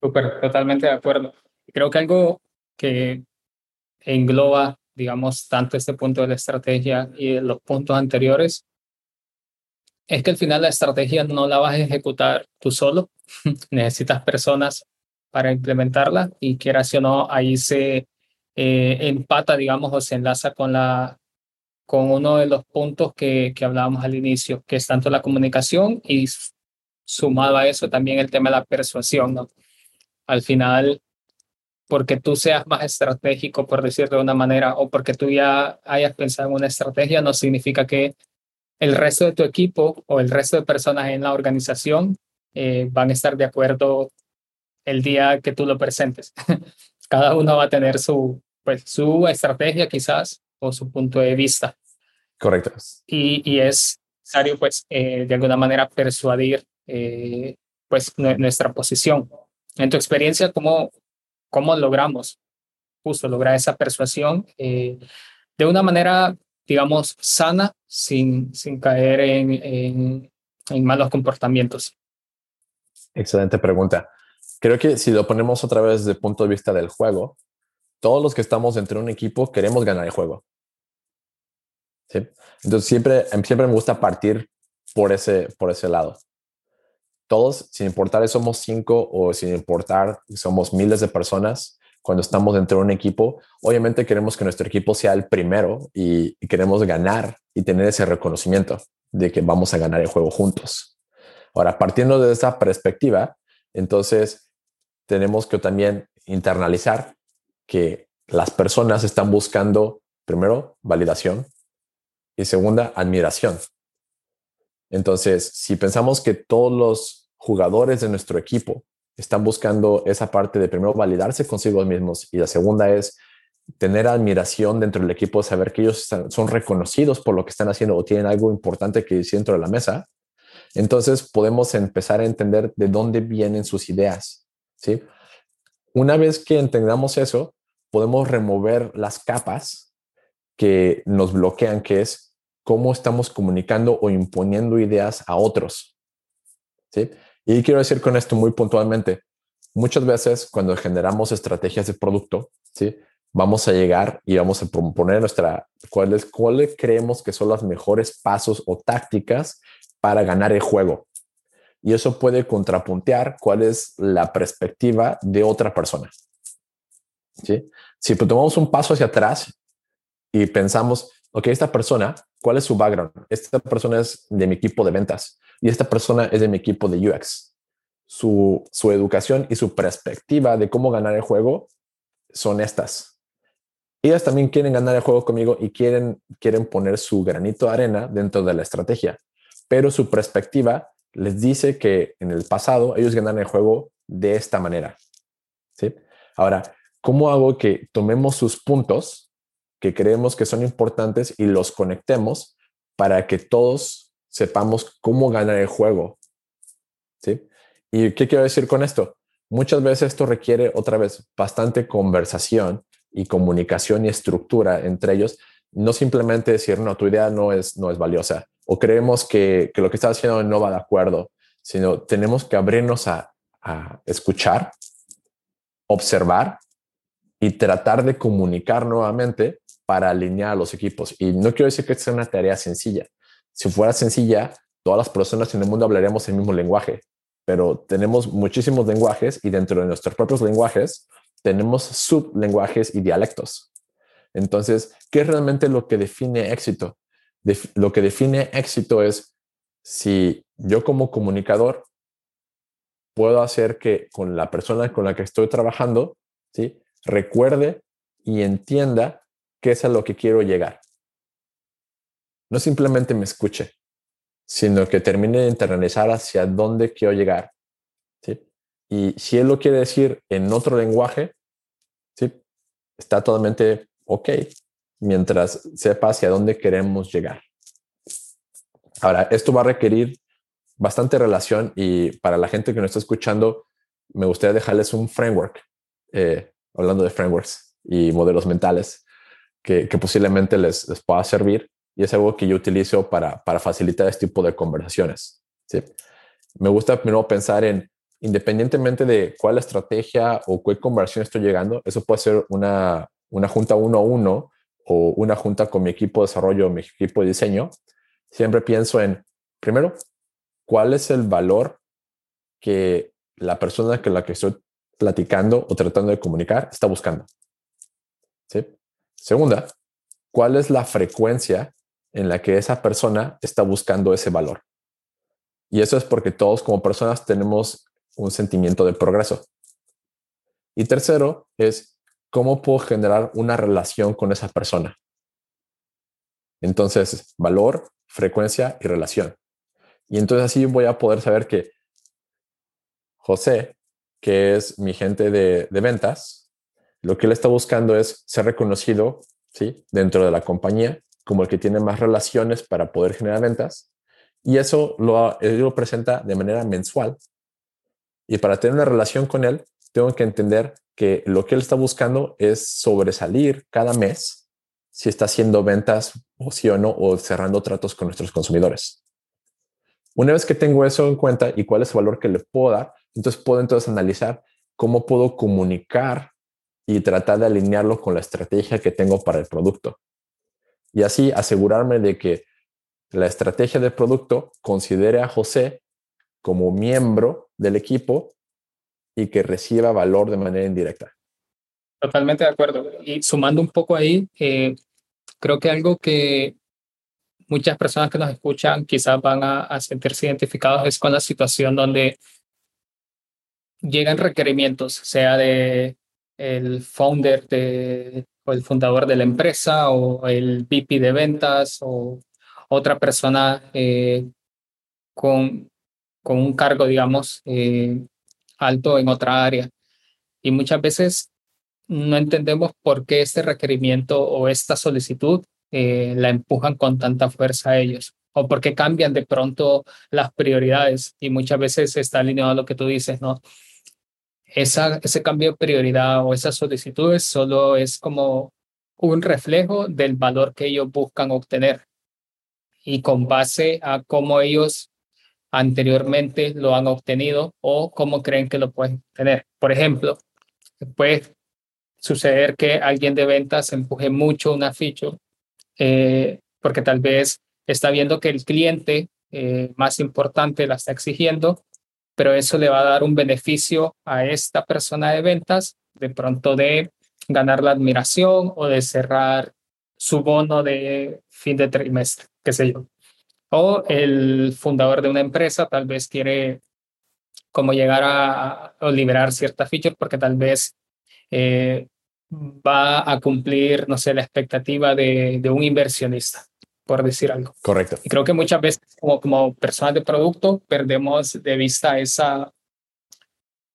Súper, totalmente de acuerdo. Creo que algo que engloba, digamos, tanto este punto de la estrategia y los puntos anteriores es que al final la estrategia no la vas a ejecutar tú solo, necesitas personas para implementarla y quieras o no, ahí se eh, empata, digamos, o se enlaza con, la, con uno de los puntos que, que hablábamos al inicio, que es tanto la comunicación y sumado a eso también el tema de la persuasión, ¿no? Al final, porque tú seas más estratégico, por decirlo de una manera, o porque tú ya hayas pensado en una estrategia, no significa que el resto de tu equipo o el resto de personas en la organización eh, van a estar de acuerdo el día que tú lo presentes. Cada uno va a tener su, pues, su estrategia quizás o su punto de vista.
Correcto.
Y, y es necesario, pues, eh, de alguna manera persuadir, eh, pues, nuestra posición. En tu experiencia, ¿cómo, cómo logramos justo lograr esa persuasión de una manera digamos, sana sin, sin caer en, en, en malos comportamientos?
Excelente pregunta. Creo que si lo ponemos otra vez desde el punto de vista del juego, todos los que estamos dentro de un equipo queremos ganar el juego. ¿Sí? Entonces siempre, siempre me gusta partir por ese, por ese lado. Todos, sin importar si somos cinco o sin importar si somos miles de personas, cuando estamos dentro de un equipo, obviamente queremos que nuestro equipo sea el primero y, queremos ganar y tener ese reconocimiento de que vamos a ganar el juego juntos. Ahora, partiendo de esa perspectiva, entonces tenemos que también internalizar que las personas están buscando primero validación Y segunda, admiración. Entonces, si pensamos que todos los jugadores de nuestro equipo están buscando esa parte de primero validarse consigo mismos y la segunda es tener admiración dentro del equipo, saber que ellos son reconocidos por lo que están haciendo o tienen algo importante que decir dentro de la mesa, entonces podemos empezar a entender de dónde vienen sus ideas. ¿sí? Una vez que entendamos eso, podemos remover las capas que nos bloquean, que es cómo estamos comunicando o imponiendo ideas a otros. ¿sí? Y quiero decir con esto muy puntualmente, muchas veces cuando generamos estrategias de producto, ¿sí? vamos a llegar y vamos a proponer nuestra, cuáles cuáles creemos que son los mejores pasos o tácticas para ganar el juego. Y eso puede contrapuntear cuál es la perspectiva de otra persona. ¿Sí? Si tomamos un paso hacia atrás y pensamos, ok, esta persona, ¿cuál es su background? Esta persona es de mi equipo de ventas y esta persona es de mi equipo de UX. Su, su educación y su perspectiva de cómo ganar el juego son estas. Ellas también quieren ganar el juego conmigo y quieren, quieren poner su granito de arena dentro de la estrategia, pero su perspectiva les dice que en el pasado ellos ganaron el juego de esta manera. ¿sí? Ahora, ¿cómo hago que tomemos sus puntos que creemos que son importantes y los conectemos para que todos sepamos cómo ganar el juego? ¿Sí? ¿Y qué quiero decir con esto? Muchas veces esto requiere otra vez bastante conversación y comunicación y estructura entre ellos, no simplemente decir, no, tu idea no es, no es valiosa o creemos que, que lo que estás haciendo no va de acuerdo, sino tenemos que abrirnos a, a escuchar, observar y tratar de comunicar nuevamente para alinear a los equipos. Y no quiero decir que sea una tarea sencilla. Si fuera sencilla, todas las personas en el mundo hablaríamos el mismo lenguaje, pero tenemos muchísimos lenguajes y dentro de nuestros propios lenguajes tenemos sublenguajes y dialectos. Entonces, ¿qué es realmente lo que define éxito? lo que define éxito es si yo como comunicador puedo hacer que con la persona con la que estoy trabajando, ¿sí? Recuerde y entienda qué es a lo que quiero llegar. No simplemente me escuche, sino que termine de internalizar hacia dónde quiero llegar. Y si él lo quiere decir en otro lenguaje, ¿sí? está totalmente ok, mientras sepa hacia dónde queremos llegar. Ahora, esto va a requerir bastante relación y para la gente que nos está escuchando, me gustaría dejarles un framework, eh, hablando de frameworks y modelos mentales, que, posiblemente les, pueda servir y es algo que yo utilizo para, para facilitar este tipo de conversaciones. ¿sí? Me gusta primero pensar en, independientemente de cuál estrategia o qué conversación estoy llegando, eso puede ser una, una junta uno a uno o una junta con mi equipo de desarrollo, mi equipo de diseño, siempre pienso en, primero, cuál es el valor que la persona con la que estoy platicando o tratando de comunicar está buscando. Segunda, cuál es la frecuencia en la que esa persona está buscando ese valor. Y eso es porque todos como personas tenemos un sentimiento de progreso. Y tercero es ¿cómo puedo generar una relación con esa persona? Entonces, valor, frecuencia y relación. Y entonces así voy a poder saber que José, que es mi gente de, ventas, lo que él está buscando es ser reconocido ¿sí? dentro de la compañía como el que tiene más relaciones para poder generar ventas. Y eso lo, él lo presenta de manera mensual. Y para tener una relación con él, tengo que entender que lo que él está buscando es sobresalir cada mes si está haciendo ventas o sí o no, o cerrando tratos con nuestros consumidores. Una vez que tengo eso en cuenta y cuál es el valor que le puedo dar, entonces puedo entonces analizar cómo puedo comunicar y tratar de alinearlo con la estrategia que tengo para el producto. Y así asegurarme de que la estrategia del producto considere a José como miembro del equipo y que reciba valor de manera indirecta.
Totalmente de acuerdo. Y sumando un poco ahí, eh, creo que algo que muchas personas que nos escuchan quizás van a, sentirse identificados es con la situación donde llegan requerimientos, sea de el founder de, o el fundador de la empresa o el VP de ventas o otra persona eh, con, con un cargo, digamos, eh, alto en otra área. Y muchas veces no entendemos por qué este requerimiento o esta solicitud eh, la empujan con tanta fuerza a ellos o por qué cambian de pronto las prioridades y muchas veces está alineado a lo que tú dices, ¿no? Esa, ese cambio de prioridad o esas solicitudes solo es como un reflejo del valor que ellos buscan obtener y con base a cómo ellos anteriormente lo han obtenido o cómo creen que lo pueden tener. Por ejemplo, puede suceder que alguien de ventas empuje mucho una ficha eh, porque tal vez está viendo que el cliente eh, más importante la está exigiendo, pero eso le va a dar un beneficio a esta persona de ventas, de pronto de ganar la admiración o de cerrar su bono de fin de trimestre, qué sé yo. O el fundador de una empresa tal vez quiere como llegar a, liberar cierta feature porque tal vez eh, va a cumplir, no sé, la expectativa de, un inversionista, por decir algo.
Correcto.
Y creo que muchas veces como, como personas de producto perdemos de vista esa,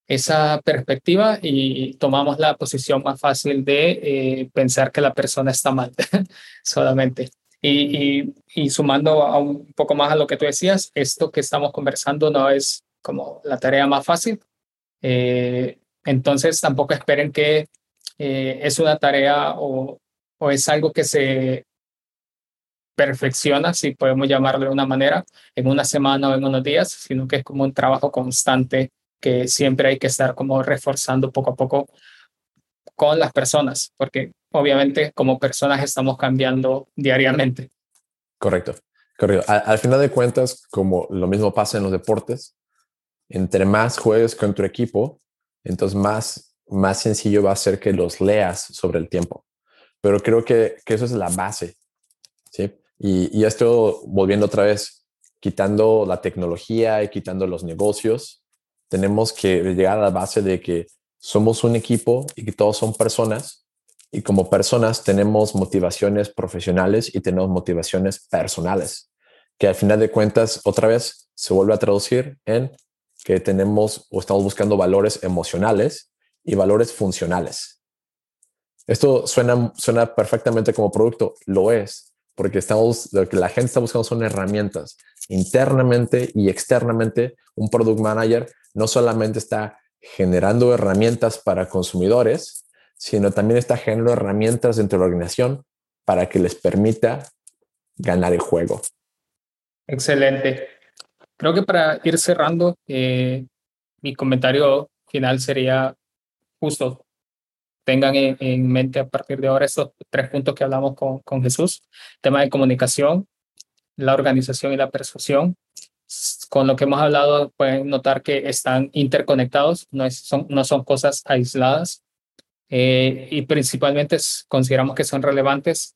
esa perspectiva y tomamos la posición más fácil de eh, pensar que la persona está mal solamente. Y, y, y, sumando a un poco más a lo que tú decías, esto que estamos conversando no es como la tarea más fácil. Eh, entonces tampoco esperen que eh, es una tarea o, o es algo que se perfecciona, si podemos llamarlo de una manera, en una semana o en unos días, sino que es como un trabajo constante que siempre hay que estar como reforzando poco a poco con las personas, porque obviamente como personas estamos cambiando diariamente.
Correcto, correcto. Al, final de cuentas, como lo mismo pasa en los deportes, entre más juegues con tu equipo, entonces más, más sencillo va a ser que los leas sobre el tiempo. Pero creo que, que eso es la base, ¿sí? Y, y esto, volviendo otra vez, quitando la tecnología y quitando los negocios, tenemos que llegar a la base de que somos un equipo y que todos son personas y como personas tenemos motivaciones profesionales y tenemos motivaciones personales, que al final de cuentas otra vez se vuelve a traducir en que tenemos o estamos buscando valores emocionales y valores funcionales. Esto suena, suena perfectamente como producto, lo es, porque estamos, lo que la gente está buscando son herramientas internamente y externamente. Un product manager no solamente está generando herramientas para consumidores, sino también está generando herramientas dentro de la organización para que les permita ganar el juego.
Excelente. Creo que para ir cerrando, eh, mi comentario final sería justo, tengan en, mente a partir de ahora estos tres puntos que hablamos con, con Jesús, tema de comunicación, la organización y la persuasión, con lo que hemos hablado pueden notar que están interconectados, no, son, no son cosas aisladas. Eh, y principalmente consideramos que son relevantes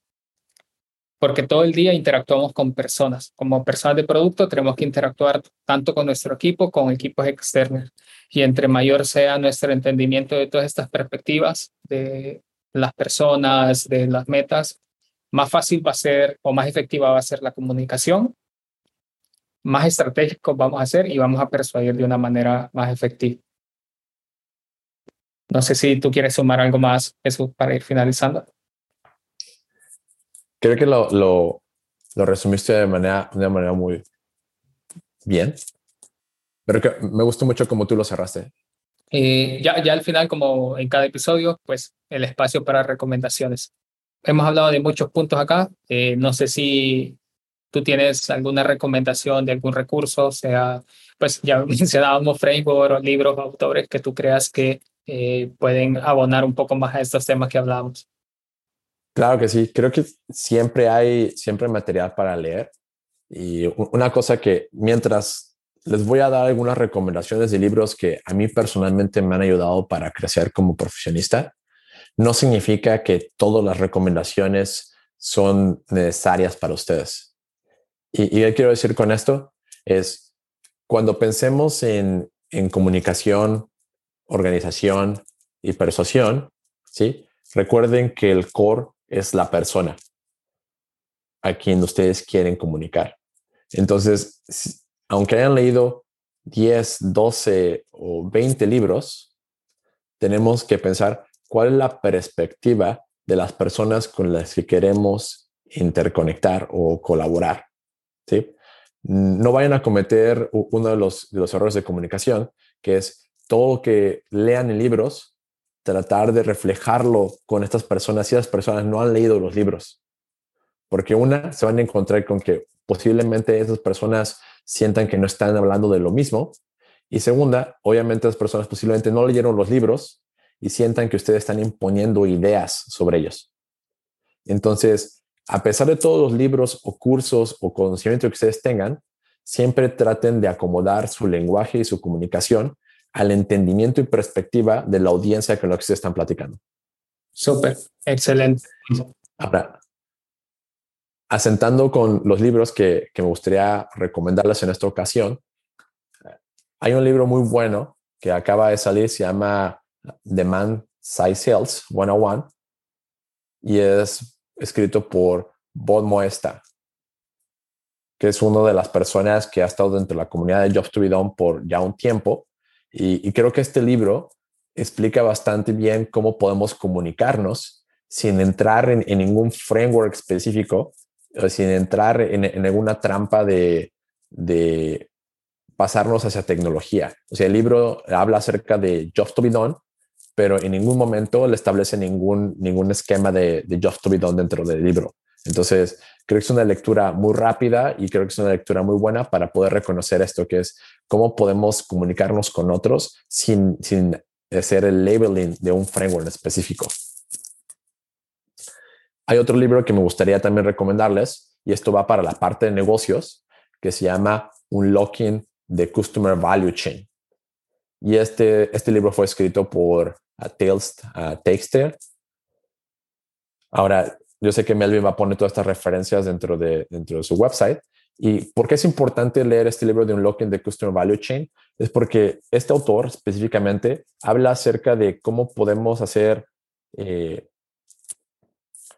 porque todo el día interactuamos con personas. Como personas de producto tenemos que interactuar tanto con nuestro equipo, con equipos externos. Y entre mayor sea nuestro entendimiento de todas estas perspectivas, de las personas, de las metas, más fácil va a ser o más efectiva va a ser la comunicación más estratégicos vamos a hacer y vamos a persuadir de una manera más efectiva. No sé si tú quieres sumar algo más, Jesús, para ir finalizando.
Creo que lo, lo, lo resumiste de manera, de manera muy bien, pero que me gustó mucho como tú lo cerraste.
Eh, ya, ya al final, como en cada episodio, pues el espacio para recomendaciones. Hemos hablado de muchos puntos acá. Eh, no sé si tú tienes alguna recomendación de algún recurso, sea, pues ya mencionábamos framework libros autores que tú creas que eh, pueden abonar un poco más a estos temas que hablábamos.
Claro que sí, creo que siempre hay, siempre material para leer. Y una cosa que mientras les voy a dar algunas recomendaciones de libros que a mí personalmente me han ayudado para crecer como profesionista, no significa que todas las recomendaciones son necesarias para ustedes y, y quiero decir con esto es cuando pensemos en, en comunicación, organización y persuasión, ¿sí? Recuerden que el core es la persona. a quien ustedes quieren comunicar. Entonces, aunque hayan leído 10, 12 o 20 libros, tenemos que pensar cuál es la perspectiva de las personas con las que queremos interconectar o colaborar. ¿sí? No vayan a cometer uno de los, de los errores de comunicación, que es todo lo que lean en libros, tratar de reflejarlo con estas personas si las personas no han leído los libros. Porque una, se van a encontrar con que posiblemente esas personas sientan que no están hablando de lo mismo. Y segunda, obviamente las personas posiblemente no leyeron los libros y sientan que ustedes están imponiendo ideas sobre ellos. Entonces, a pesar de todos los libros o cursos o conocimiento que ustedes tengan, siempre traten de acomodar su lenguaje y su comunicación al entendimiento y perspectiva de la audiencia con la que ustedes están platicando.
Súper, excelente.
Ahora, asentando con los libros que, me gustaría recomendarles en esta ocasión, hay un libro muy bueno que acaba de salir, se llama Demand Side Sales 101 y es escrito por Bob Moesta, que es una de las personas que ha estado dentro de la comunidad de Jobs to be Done por ya un tiempo. Y, creo que este libro explica bastante bien cómo podemos comunicarnos sin entrar en ningún framework específico, sin entrar en, en alguna trampa de, de, pasarnos hacia tecnología. O sea, el libro habla acerca de jobs to be done, pero en ningún momento le establece ningún, ningún esquema de, de jobs to be done dentro del libro. Entonces, creo que es una lectura muy rápida y creo que es una lectura muy buena para poder reconocer esto, que es cómo podemos comunicarnos con otros sin, sin hacer el labeling de un framework específico. Hay otro libro que me gustaría también recomendarles, y esto va para la parte de negocios, que se llama Unlocking the Customer Value Chain. Y este, este libro fue escrito por uh, Tales uh, Ahora, yo sé que Melvin va a poner todas estas referencias dentro de, dentro de su website. ¿Y por qué es importante leer este libro de Unlocking the Customer Value Chain? Es porque este autor específicamente habla acerca de cómo podemos hacer eh,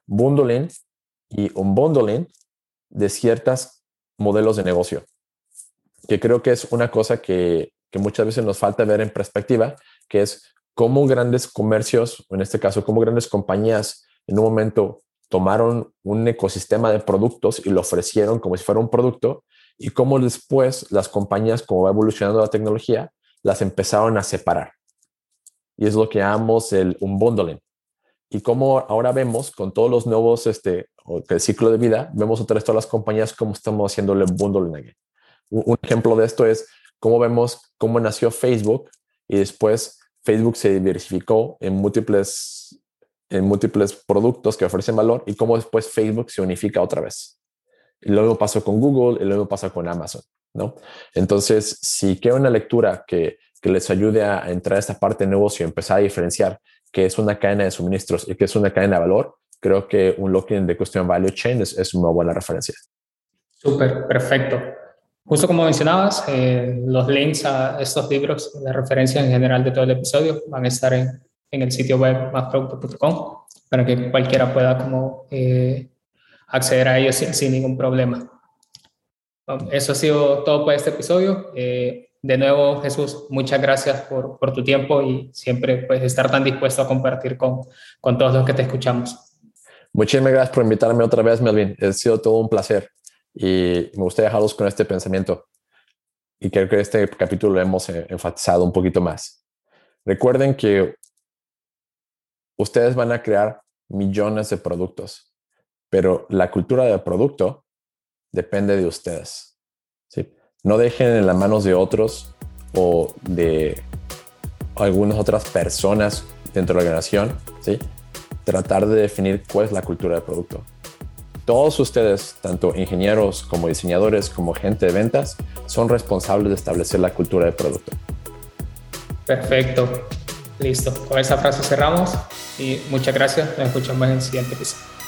bundling y un bundling de ciertos modelos de negocio, que creo que es una cosa que, muchas veces nos falta ver en perspectiva, que es cómo grandes comercios, en este caso, cómo grandes compañías en un momento tomaron un ecosistema de productos y lo ofrecieron como si fuera un producto y cómo después las compañías, como va evolucionando la tecnología, las empezaron a separar. Y es lo que llamamos el unbundling y como ahora vemos con todos los nuevos, este, el ciclo de vida, vemos otra vez todas las compañías como estamos haciéndole bundling. Un, un ejemplo de esto es cómo vemos cómo nació Facebook y después Facebook se diversificó en múltiples, en múltiples productos que ofrecen valor y cómo después Facebook se unifica otra vez. Y luego pasó con Google y luego pasa con Amazon, ¿no? Entonces, si queda una lectura que, que les ayude a entrar a esta parte de negocio y empezar a diferenciar que es una cadena de suministros y que es una cadena de valor, creo que un locking de Customer Value Chain es, una buena referencia.
Súper, perfecto. Justo como mencionabas, eh, los links a estos libros de referencia en general de todo el episodio van a estar en, en el sitio web másproducto.com para que cualquiera pueda como eh, acceder a ellos sin, ningún problema. eso ha sido todo por este episodio. Eh, de nuevo, Jesús, muchas gracias por, por tu tiempo y siempre pues, estar tan dispuesto a compartir con, con todos los que te escuchamos.
Muchísimas gracias por invitarme otra vez, Melvin. Ha sido todo un placer y me gustaría dejarlos con este pensamiento. Y creo que este capítulo lo hemos eh, enfatizado un poquito más. Recuerden que ustedes van a crear millones de productos, pero la cultura del producto depende de ustedes. No dejen en las manos de otros o de algunas otras personas dentro de la organización, ¿sí? tratar de definir cuál es la cultura del producto. Todos ustedes, tanto ingenieros como diseñadores como gente de ventas, son responsables de establecer la cultura del producto.
Perfecto. Listo. Con esa frase cerramos y muchas gracias. Nos escuchamos en el siguiente episodio.